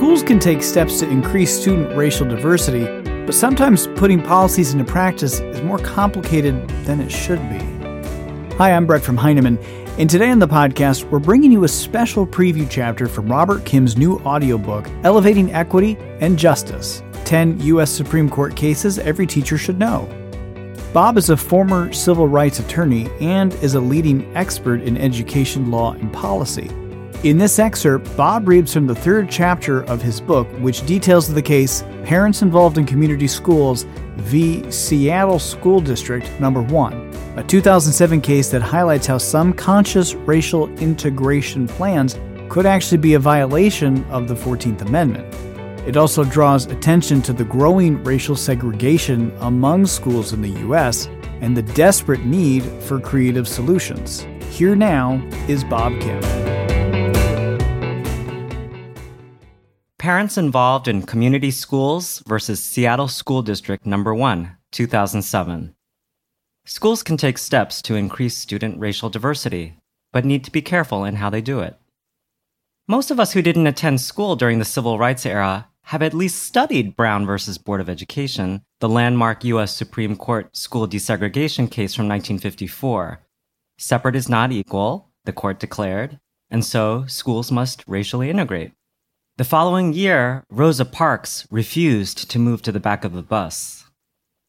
Schools can take steps to increase student racial diversity, but sometimes putting policies into practice is more complicated than it should be. Hi, I'm Brett from Heinemann, and today on the podcast, we're bringing you a special preview chapter from Robert Kim's new audiobook, Elevating Equity and Justice 10 U.S. Supreme Court Cases Every Teacher Should Know. Bob is a former civil rights attorney and is a leading expert in education law and policy. In this excerpt, Bob reads from the third chapter of his book, which details the case Parents Involved in Community Schools v. Seattle School District Number 1, a 2007 case that highlights how some conscious racial integration plans could actually be a violation of the 14th Amendment. It also draws attention to the growing racial segregation among schools in the U.S. and the desperate need for creative solutions. Here now is Bob Kim. Parents involved in community schools versus Seattle School District Number 1, 2007. Schools can take steps to increase student racial diversity, but need to be careful in how they do it. Most of us who didn't attend school during the civil rights era have at least studied Brown versus Board of Education, the landmark U.S. Supreme Court school desegregation case from 1954. Separate is not equal, the court declared, and so schools must racially integrate. The following year, Rosa Parks refused to move to the back of the bus.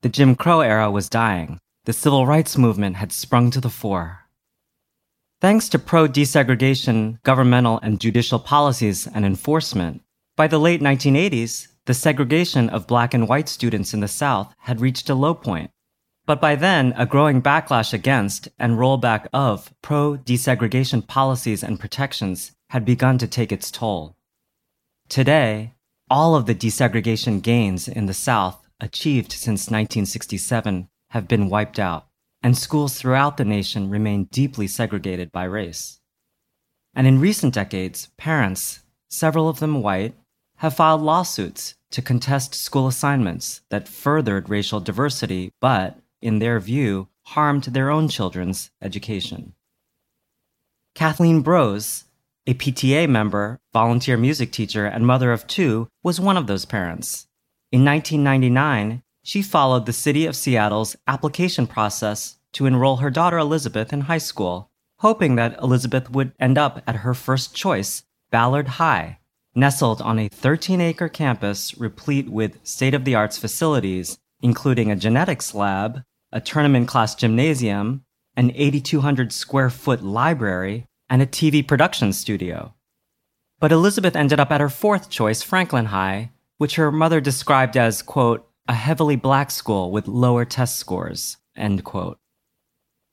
The Jim Crow era was dying. The civil rights movement had sprung to the fore. Thanks to pro desegregation, governmental and judicial policies and enforcement, by the late 1980s, the segregation of black and white students in the South had reached a low point. But by then, a growing backlash against and rollback of pro desegregation policies and protections had begun to take its toll. Today, all of the desegregation gains in the South achieved since 1967 have been wiped out, and schools throughout the nation remain deeply segregated by race. And in recent decades, parents, several of them white, have filed lawsuits to contest school assignments that furthered racial diversity but, in their view, harmed their own children's education. Kathleen Brose, a PTA member, volunteer music teacher, and mother of two, was one of those parents. In 1999, she followed the City of Seattle's application process to enroll her daughter Elizabeth in high school, hoping that Elizabeth would end up at her first choice, Ballard High, nestled on a 13 acre campus replete with state of the arts facilities, including a genetics lab, a tournament class gymnasium, an 8,200 square foot library, and a TV production studio. But Elizabeth ended up at her fourth choice, Franklin High, which her mother described as, quote, a heavily black school with lower test scores, end quote.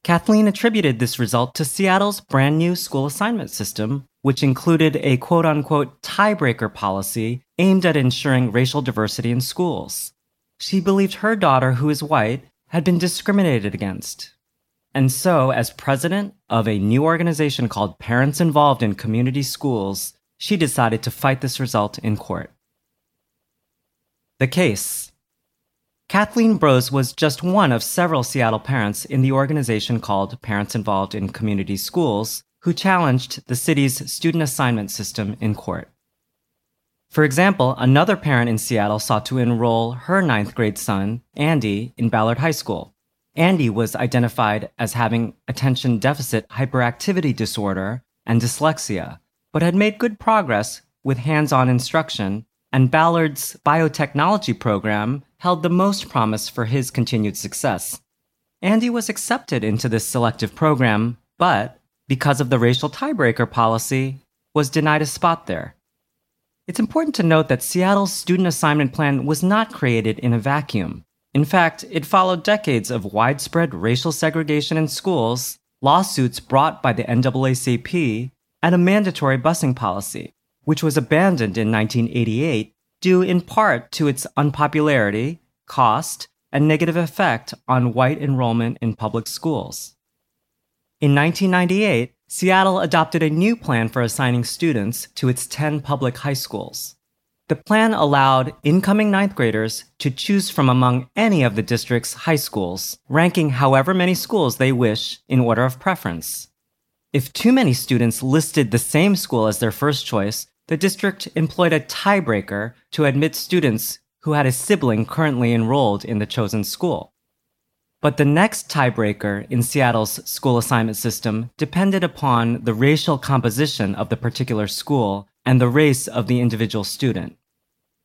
Kathleen attributed this result to Seattle's brand new school assignment system, which included a quote unquote tiebreaker policy aimed at ensuring racial diversity in schools. She believed her daughter, who is white, had been discriminated against, and so, as president of a new organization called Parents Involved in Community Schools, she decided to fight this result in court. The case Kathleen Brose was just one of several Seattle parents in the organization called Parents Involved in Community Schools who challenged the city's student assignment system in court. For example, another parent in Seattle sought to enroll her ninth grade son, Andy, in Ballard High School. Andy was identified as having attention deficit hyperactivity disorder and dyslexia, but had made good progress with hands on instruction, and Ballard's biotechnology program held the most promise for his continued success. Andy was accepted into this selective program, but because of the racial tiebreaker policy, was denied a spot there. It's important to note that Seattle's student assignment plan was not created in a vacuum. In fact, it followed decades of widespread racial segregation in schools, lawsuits brought by the NAACP, and a mandatory busing policy, which was abandoned in 1988 due in part to its unpopularity, cost, and negative effect on white enrollment in public schools. In 1998, Seattle adopted a new plan for assigning students to its 10 public high schools. The plan allowed incoming ninth graders to choose from among any of the district's high schools, ranking however many schools they wish in order of preference. If too many students listed the same school as their first choice, the district employed a tiebreaker to admit students who had a sibling currently enrolled in the chosen school. But the next tiebreaker in Seattle's school assignment system depended upon the racial composition of the particular school and the race of the individual student.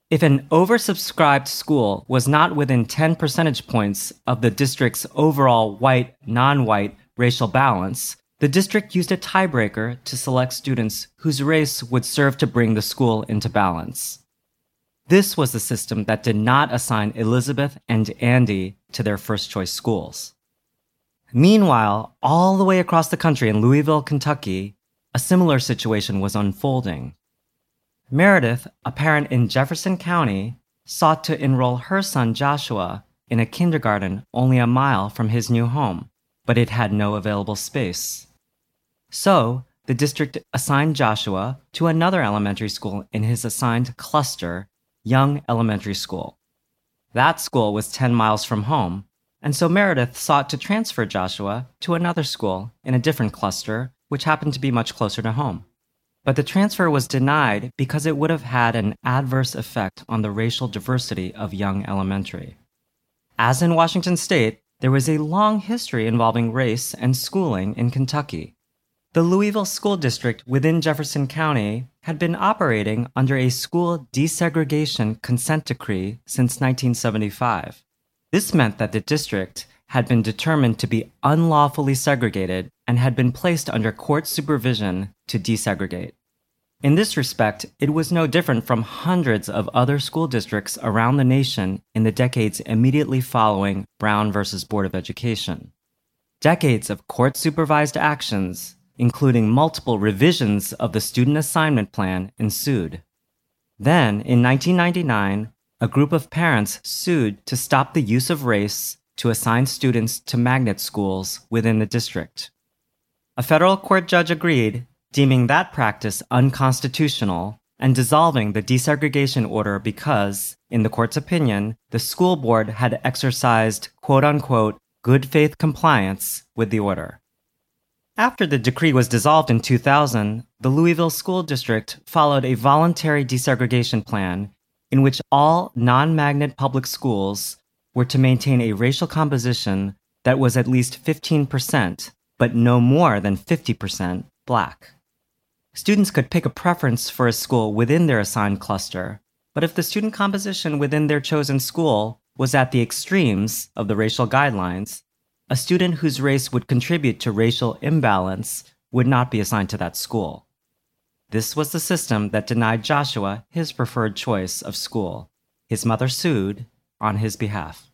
If an oversubscribed school was not within 10 percentage points of the district's overall white non white racial balance, the district used a tiebreaker to select students whose race would serve to bring the school into balance. This was the system that did not assign Elizabeth and Andy to their first choice schools. Meanwhile, all the way across the country in Louisville, Kentucky, a similar situation was unfolding. Meredith, a parent in Jefferson County, sought to enroll her son Joshua in a kindergarten only a mile from his new home, but it had no available space. So, the district assigned Joshua to another elementary school in his assigned cluster Young Elementary School. That school was 10 miles from home, and so Meredith sought to transfer Joshua to another school in a different cluster, which happened to be much closer to home. But the transfer was denied because it would have had an adverse effect on the racial diversity of Young Elementary. As in Washington state, there was a long history involving race and schooling in Kentucky. The Louisville School District within Jefferson County had been operating under a school desegregation consent decree since 1975. This meant that the district had been determined to be unlawfully segregated and had been placed under court supervision to desegregate. In this respect, it was no different from hundreds of other school districts around the nation in the decades immediately following Brown versus Board of Education. Decades of court supervised actions including multiple revisions of the student assignment plan, ensued. Then, in 1999, a group of parents sued to stop the use of race to assign students to magnet schools within the district. A federal court judge agreed, deeming that practice unconstitutional and dissolving the desegregation order because, in the court's opinion, the school board had exercised quote unquote good faith compliance with the order. After the decree was dissolved in 2000, the Louisville School District followed a voluntary desegregation plan in which all non magnet public schools were to maintain a racial composition that was at least 15%, but no more than 50% black. Students could pick a preference for a school within their assigned cluster, but if the student composition within their chosen school was at the extremes of the racial guidelines, a student whose race would contribute to racial imbalance would not be assigned to that school. This was the system that denied Joshua his preferred choice of school. His mother sued on his behalf.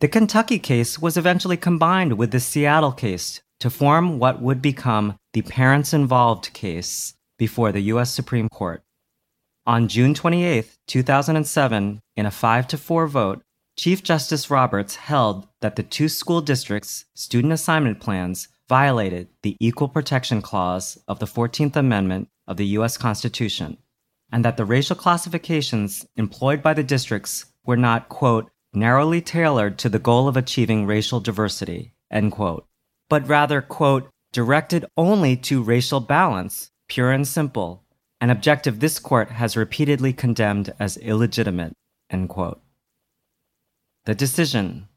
The Kentucky case was eventually combined with the Seattle case to form what would become the parents involved case before the U.S. Supreme Court. On June 28, 2007, in a 5 to 4 vote, Chief Justice Roberts held that the two school districts' student assignment plans violated the Equal Protection Clause of the 14th Amendment of the U.S. Constitution, and that the racial classifications employed by the districts were not, quote, narrowly tailored to the goal of achieving racial diversity, end quote, but rather, quote, directed only to racial balance, pure and simple, an objective this court has repeatedly condemned as illegitimate, end quote. The decision.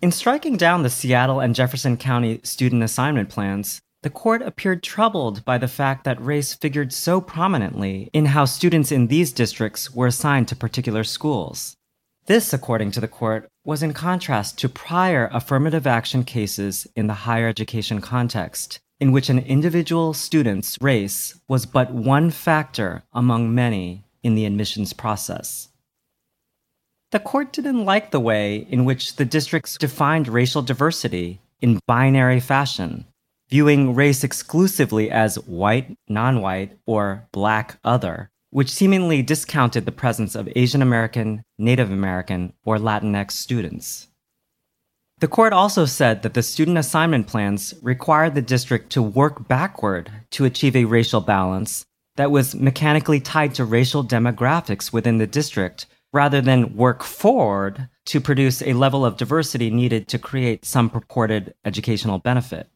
In striking down the Seattle and Jefferson County student assignment plans, the court appeared troubled by the fact that race figured so prominently in how students in these districts were assigned to particular schools. This, according to the court, was in contrast to prior affirmative action cases in the higher education context, in which an individual student's race was but one factor among many in the admissions process. The court didn't like the way in which the districts defined racial diversity in binary fashion. Viewing race exclusively as white, non white, or black other, which seemingly discounted the presence of Asian American, Native American, or Latinx students. The court also said that the student assignment plans required the district to work backward to achieve a racial balance that was mechanically tied to racial demographics within the district rather than work forward to produce a level of diversity needed to create some purported educational benefit.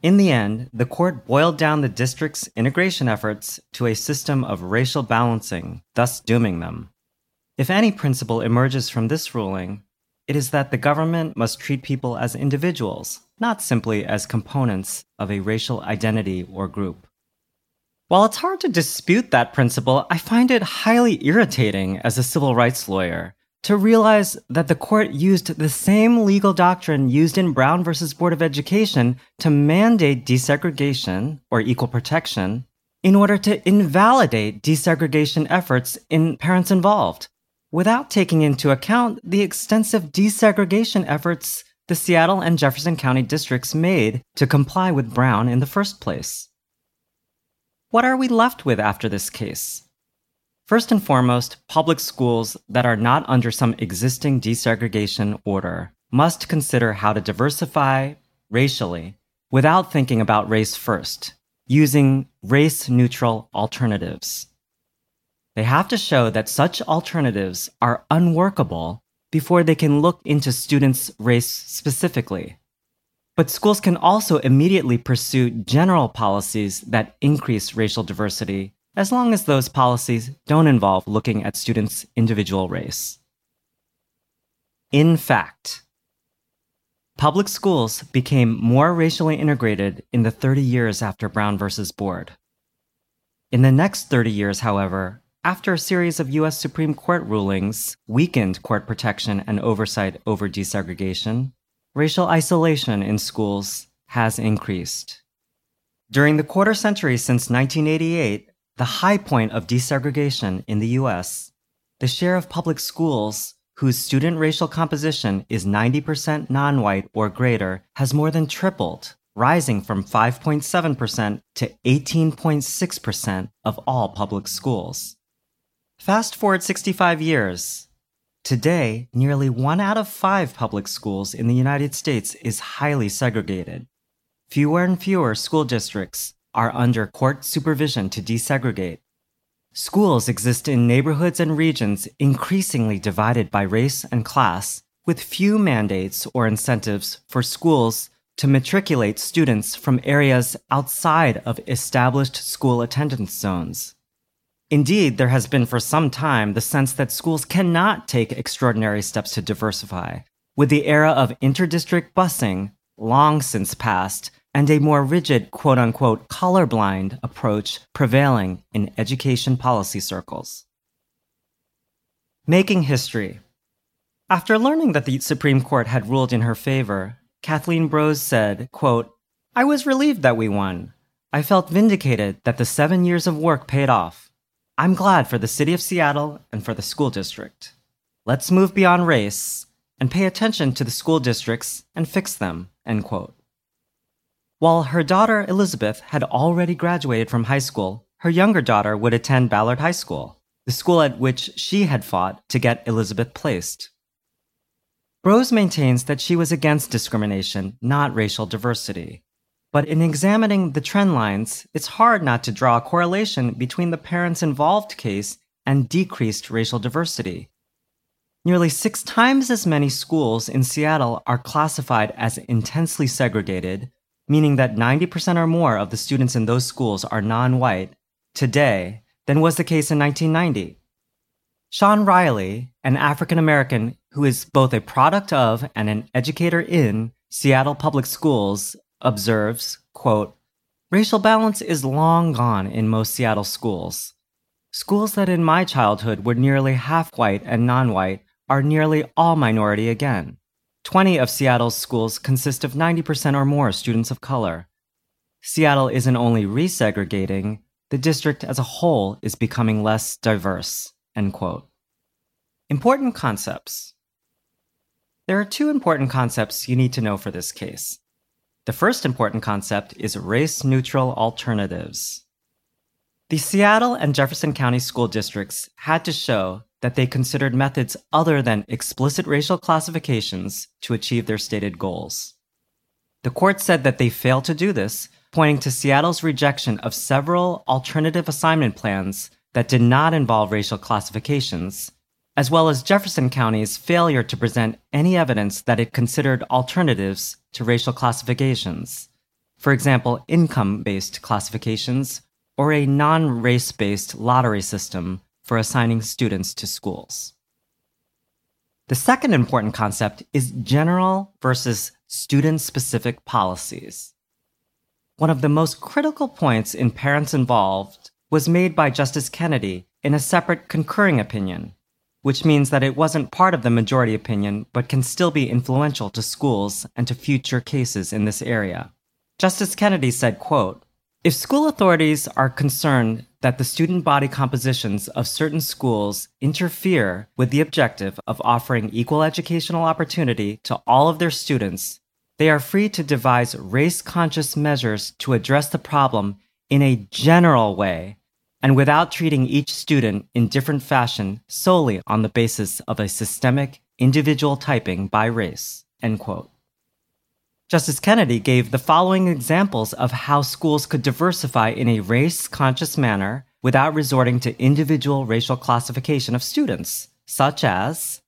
In the end, the court boiled down the district's integration efforts to a system of racial balancing, thus dooming them. If any principle emerges from this ruling, it is that the government must treat people as individuals, not simply as components of a racial identity or group. While it's hard to dispute that principle, I find it highly irritating as a civil rights lawyer to realize that the court used the same legal doctrine used in Brown versus Board of Education to mandate desegregation or equal protection in order to invalidate desegregation efforts in parents involved, without taking into account the extensive desegregation efforts the Seattle and Jefferson County districts made to comply with Brown in the first place. What are we left with after this case? First and foremost, public schools that are not under some existing desegregation order must consider how to diversify racially without thinking about race first, using race neutral alternatives. They have to show that such alternatives are unworkable before they can look into students' race specifically. But schools can also immediately pursue general policies that increase racial diversity as long as those policies don't involve looking at students' individual race. In fact, public schools became more racially integrated in the 30 years after Brown versus Board. In the next 30 years, however, after a series of U.S. Supreme Court rulings weakened court protection and oversight over desegregation, racial isolation in schools has increased. During the quarter century since 1988, the high point of desegregation in the US, the share of public schools whose student racial composition is 90% non white or greater has more than tripled, rising from 5.7% to 18.6% of all public schools. Fast forward 65 years. Today, nearly one out of five public schools in the United States is highly segregated. Fewer and fewer school districts are under court supervision to desegregate. Schools exist in neighborhoods and regions increasingly divided by race and class, with few mandates or incentives for schools to matriculate students from areas outside of established school attendance zones. Indeed, there has been for some time the sense that schools cannot take extraordinary steps to diversify, with the era of interdistrict busing long since passed and a more rigid quote unquote colorblind approach prevailing in education policy circles. Making history. After learning that the Supreme Court had ruled in her favor, Kathleen Brose said, quote, I was relieved that we won. I felt vindicated that the seven years of work paid off. I'm glad for the city of Seattle and for the school district. Let's move beyond race and pay attention to the school districts and fix them, end quote. While her daughter Elizabeth had already graduated from high school, her younger daughter would attend Ballard High School, the school at which she had fought to get Elizabeth placed. Brose maintains that she was against discrimination, not racial diversity. But in examining the trend lines, it's hard not to draw a correlation between the parents involved case and decreased racial diversity. Nearly six times as many schools in Seattle are classified as intensely segregated, meaning that 90% or more of the students in those schools are non white, today than was the case in 1990. Sean Riley, an African American who is both a product of and an educator in Seattle public schools, observes, quote, Racial balance is long gone in most Seattle schools. Schools that in my childhood were nearly half white and non white are nearly all minority again. 20 of Seattle's schools consist of 90% or more students of color. Seattle isn't only resegregating, the district as a whole is becoming less diverse. End quote. Important concepts. There are two important concepts you need to know for this case. The first important concept is race neutral alternatives. The Seattle and Jefferson County school districts had to show that they considered methods other than explicit racial classifications to achieve their stated goals. The court said that they failed to do this, pointing to Seattle's rejection of several alternative assignment plans that did not involve racial classifications, as well as Jefferson County's failure to present any evidence that it considered alternatives to racial classifications. For example, income based classifications or a non race based lottery system for assigning students to schools. The second important concept is general versus student specific policies. One of the most critical points in Parents Involved was made by Justice Kennedy in a separate concurring opinion, which means that it wasn't part of the majority opinion but can still be influential to schools and to future cases in this area. Justice Kennedy said, quote, if school authorities are concerned that the student body compositions of certain schools interfere with the objective of offering equal educational opportunity to all of their students, they are free to devise race conscious measures to address the problem in a general way and without treating each student in different fashion solely on the basis of a systemic individual typing by race. End quote. Justice Kennedy gave the following examples of how schools could diversify in a race conscious manner without resorting to individual racial classification of students, such as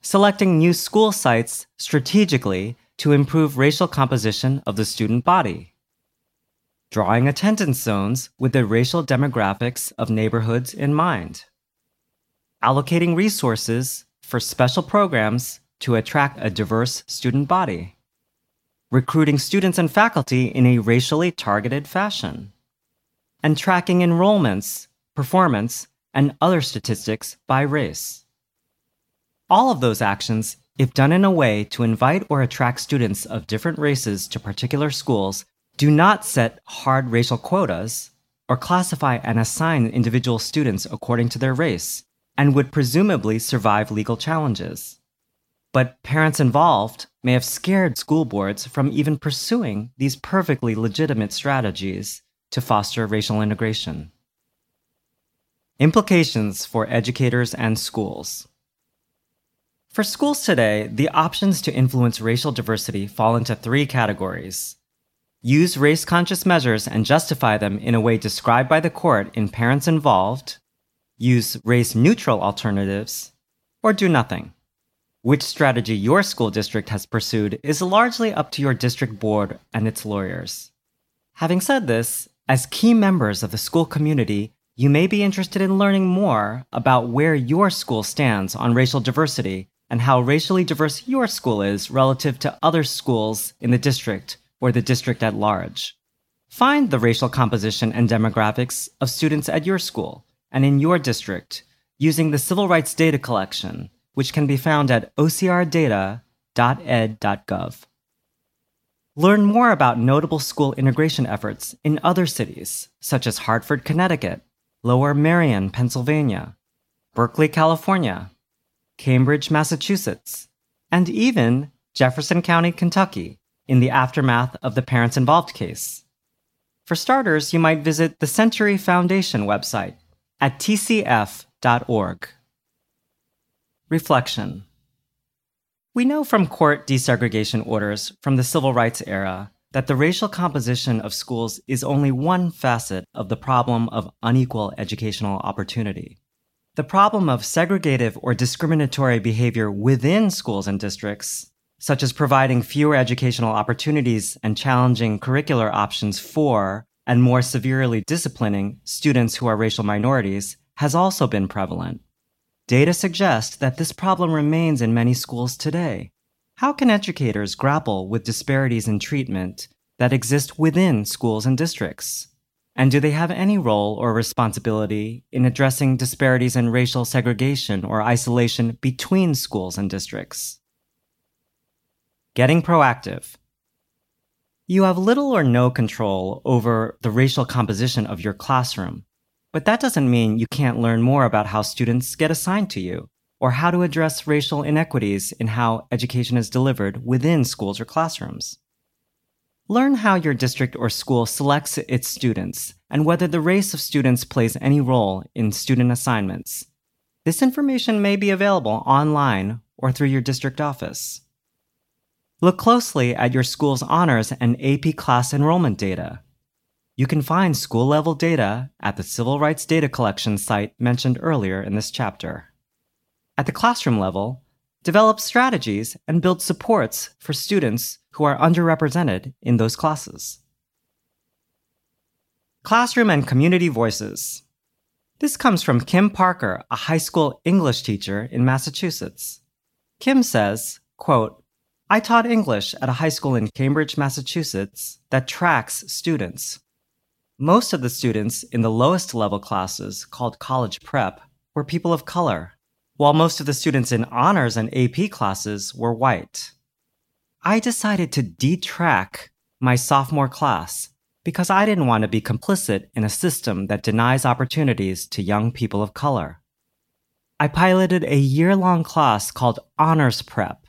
selecting new school sites strategically to improve racial composition of the student body, drawing attendance zones with the racial demographics of neighborhoods in mind, allocating resources for special programs to attract a diverse student body recruiting students and faculty in a racially targeted fashion, and tracking enrollments, performance, and other statistics by race. All of those actions, if done in a way to invite or attract students of different races to particular schools, do not set hard racial quotas or classify and assign individual students according to their race, and would presumably survive legal challenges. But parents involved may have scared school boards from even pursuing these perfectly legitimate strategies to foster racial integration. Implications for educators and schools. For schools today, the options to influence racial diversity fall into three categories. Use race conscious measures and justify them in a way described by the court in Parents Involved, use race neutral alternatives, or do nothing. Which strategy your school district has pursued is largely up to your district board and its lawyers. Having said this, as key members of the school community, you may be interested in learning more about where your school stands on racial diversity and how racially diverse your school is relative to other schools in the district or the district at large. Find the racial composition and demographics of students at your school and in your district using the Civil Rights Data Collection which can be found at ocrdata.ed.gov. Learn more about notable school integration efforts in other cities, such as Hartford, Connecticut, Lower Merion, Pennsylvania, Berkeley, California, Cambridge, Massachusetts, and even Jefferson County, Kentucky, in the aftermath of the Parents Involved case. For starters, you might visit the Century Foundation website at tcf.org. Reflection We know from court desegregation orders from the civil rights era that the racial composition of schools is only one facet of the problem of unequal educational opportunity. The problem of segregative or discriminatory behavior within schools and districts, such as providing fewer educational opportunities and challenging curricular options for and more severely disciplining students who are racial minorities, has also been prevalent. Data suggest that this problem remains in many schools today. How can educators grapple with disparities in treatment that exist within schools and districts? And do they have any role or responsibility in addressing disparities in racial segregation or isolation between schools and districts? Getting proactive. You have little or no control over the racial composition of your classroom, but that doesn't mean you can't learn more about how students get assigned to you, or how to address racial inequities in how education is delivered within schools or classrooms. Learn how your district or school selects its students and whether the race of students plays any role in student assignments. This information may be available online or through your district office. Look closely at your school's honors and AP class enrollment data. You can find school level data at the Civil Rights Data Collection site mentioned earlier in this chapter. At the classroom level, develop strategies and build supports for students who are underrepresented in those classes. Classroom and Community Voices. This comes from Kim Parker, a high school English teacher in Massachusetts. Kim says, quote, I taught English at a high school in Cambridge, Massachusetts that tracks students. Most of the students in the lowest level classes, called college prep, were people of color, while most of the students in honors and AP classes were white. I decided to detrack my sophomore class because I didn't want to be complicit in a system that denies opportunities to young people of color. I piloted a year long class called Honors Prep.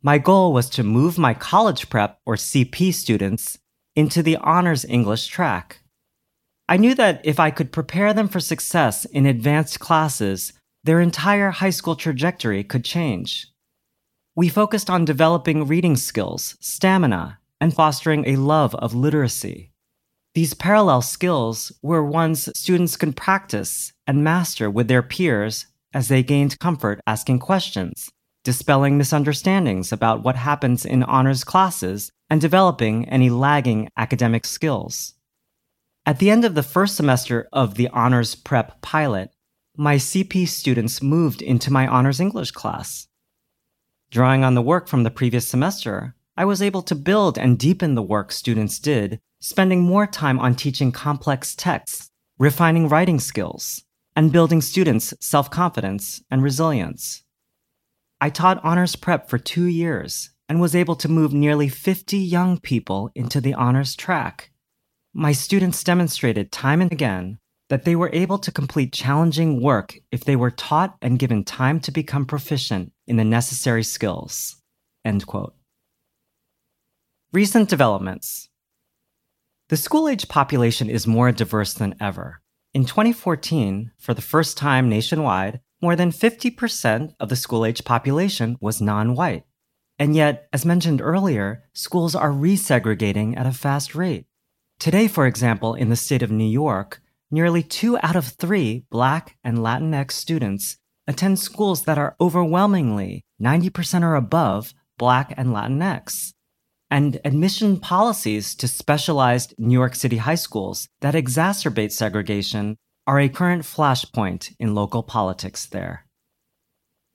My goal was to move my college prep or CP students into the honors English track. I knew that if I could prepare them for success in advanced classes, their entire high school trajectory could change. We focused on developing reading skills, stamina, and fostering a love of literacy. These parallel skills were ones students could practice and master with their peers as they gained comfort asking questions, dispelling misunderstandings about what happens in honors classes, and developing any lagging academic skills. At the end of the first semester of the Honors Prep pilot, my CP students moved into my Honors English class. Drawing on the work from the previous semester, I was able to build and deepen the work students did spending more time on teaching complex texts, refining writing skills, and building students' self confidence and resilience. I taught honors prep for two years and was able to move nearly 50 young people into the honors track. My students demonstrated time and again that they were able to complete challenging work if they were taught and given time to become proficient in the necessary skills. End quote. Recent developments. The school age population is more diverse than ever. In 2014, for the first time nationwide, more than 50% of the school age population was non white. And yet, as mentioned earlier, schools are resegregating at a fast rate. Today, for example, in the state of New York, nearly two out of three Black and Latinx students attend schools that are overwhelmingly 90% or above Black and Latinx and admission policies to specialized New York City high schools that exacerbate segregation are a current flashpoint in local politics there.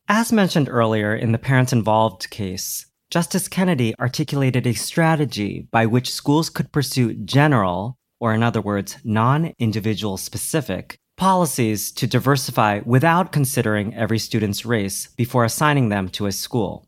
As mentioned earlier in the parents involved case, Justice Kennedy articulated a strategy by which schools could pursue general, or in other words, non individual specific, policies to diversify without considering every student's race before assigning them to a school.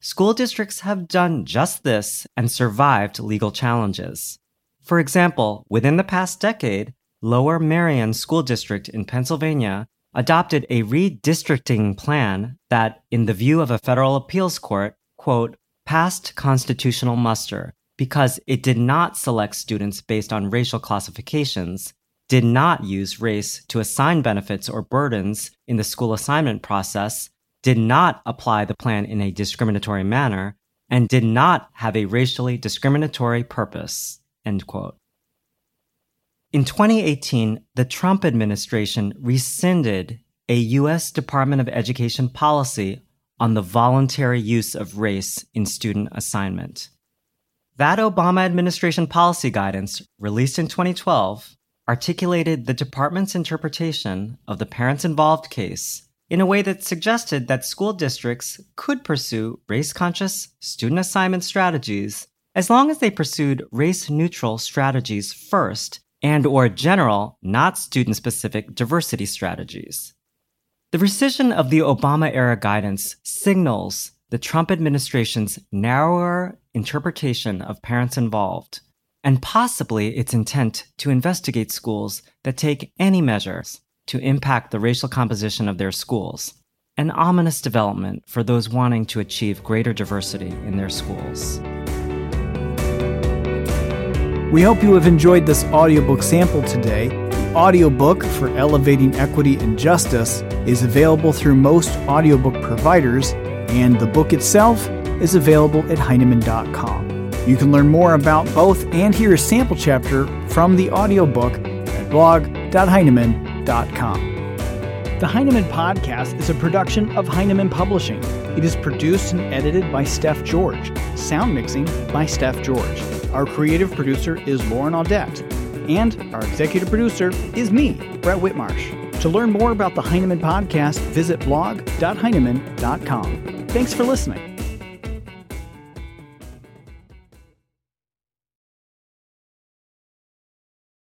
School districts have done just this and survived legal challenges. For example, within the past decade, Lower Merion School District in Pennsylvania adopted a redistricting plan that, in the view of a federal appeals court, quote, passed constitutional muster because it did not select students based on racial classifications, did not use race to assign benefits or burdens in the school assignment process, did not apply the plan in a discriminatory manner, and did not have a racially discriminatory purpose. End quote. In 2018, the Trump administration rescinded a U.S. Department of Education policy on the voluntary use of race in student assignment. That Obama administration policy guidance, released in 2012, articulated the department's interpretation of the parents involved case in a way that suggested that school districts could pursue race conscious student assignment strategies as long as they pursued race neutral strategies first and or general not student specific diversity strategies the rescission of the obama era guidance signals the trump administration's narrower interpretation of parents involved and possibly its intent to investigate schools that take any measures to impact the racial composition of their schools, an ominous development for those wanting to achieve greater diversity in their schools. We hope you have enjoyed this audiobook sample today. The audiobook for Elevating Equity and Justice is available through most audiobook providers, and the book itself is available at Heinemann.com. You can learn more about both and hear a sample chapter from the audiobook at blog.heinemann.com. The Heinemann Podcast is a production of Heinemann Publishing. It is produced and edited by Steph George. Sound mixing by Steph George. Our creative producer is Lauren Audette. And our executive producer is me, Brett Whitmarsh. To learn more about the Heinemann Podcast, visit blog.heinemann.com. Thanks for listening.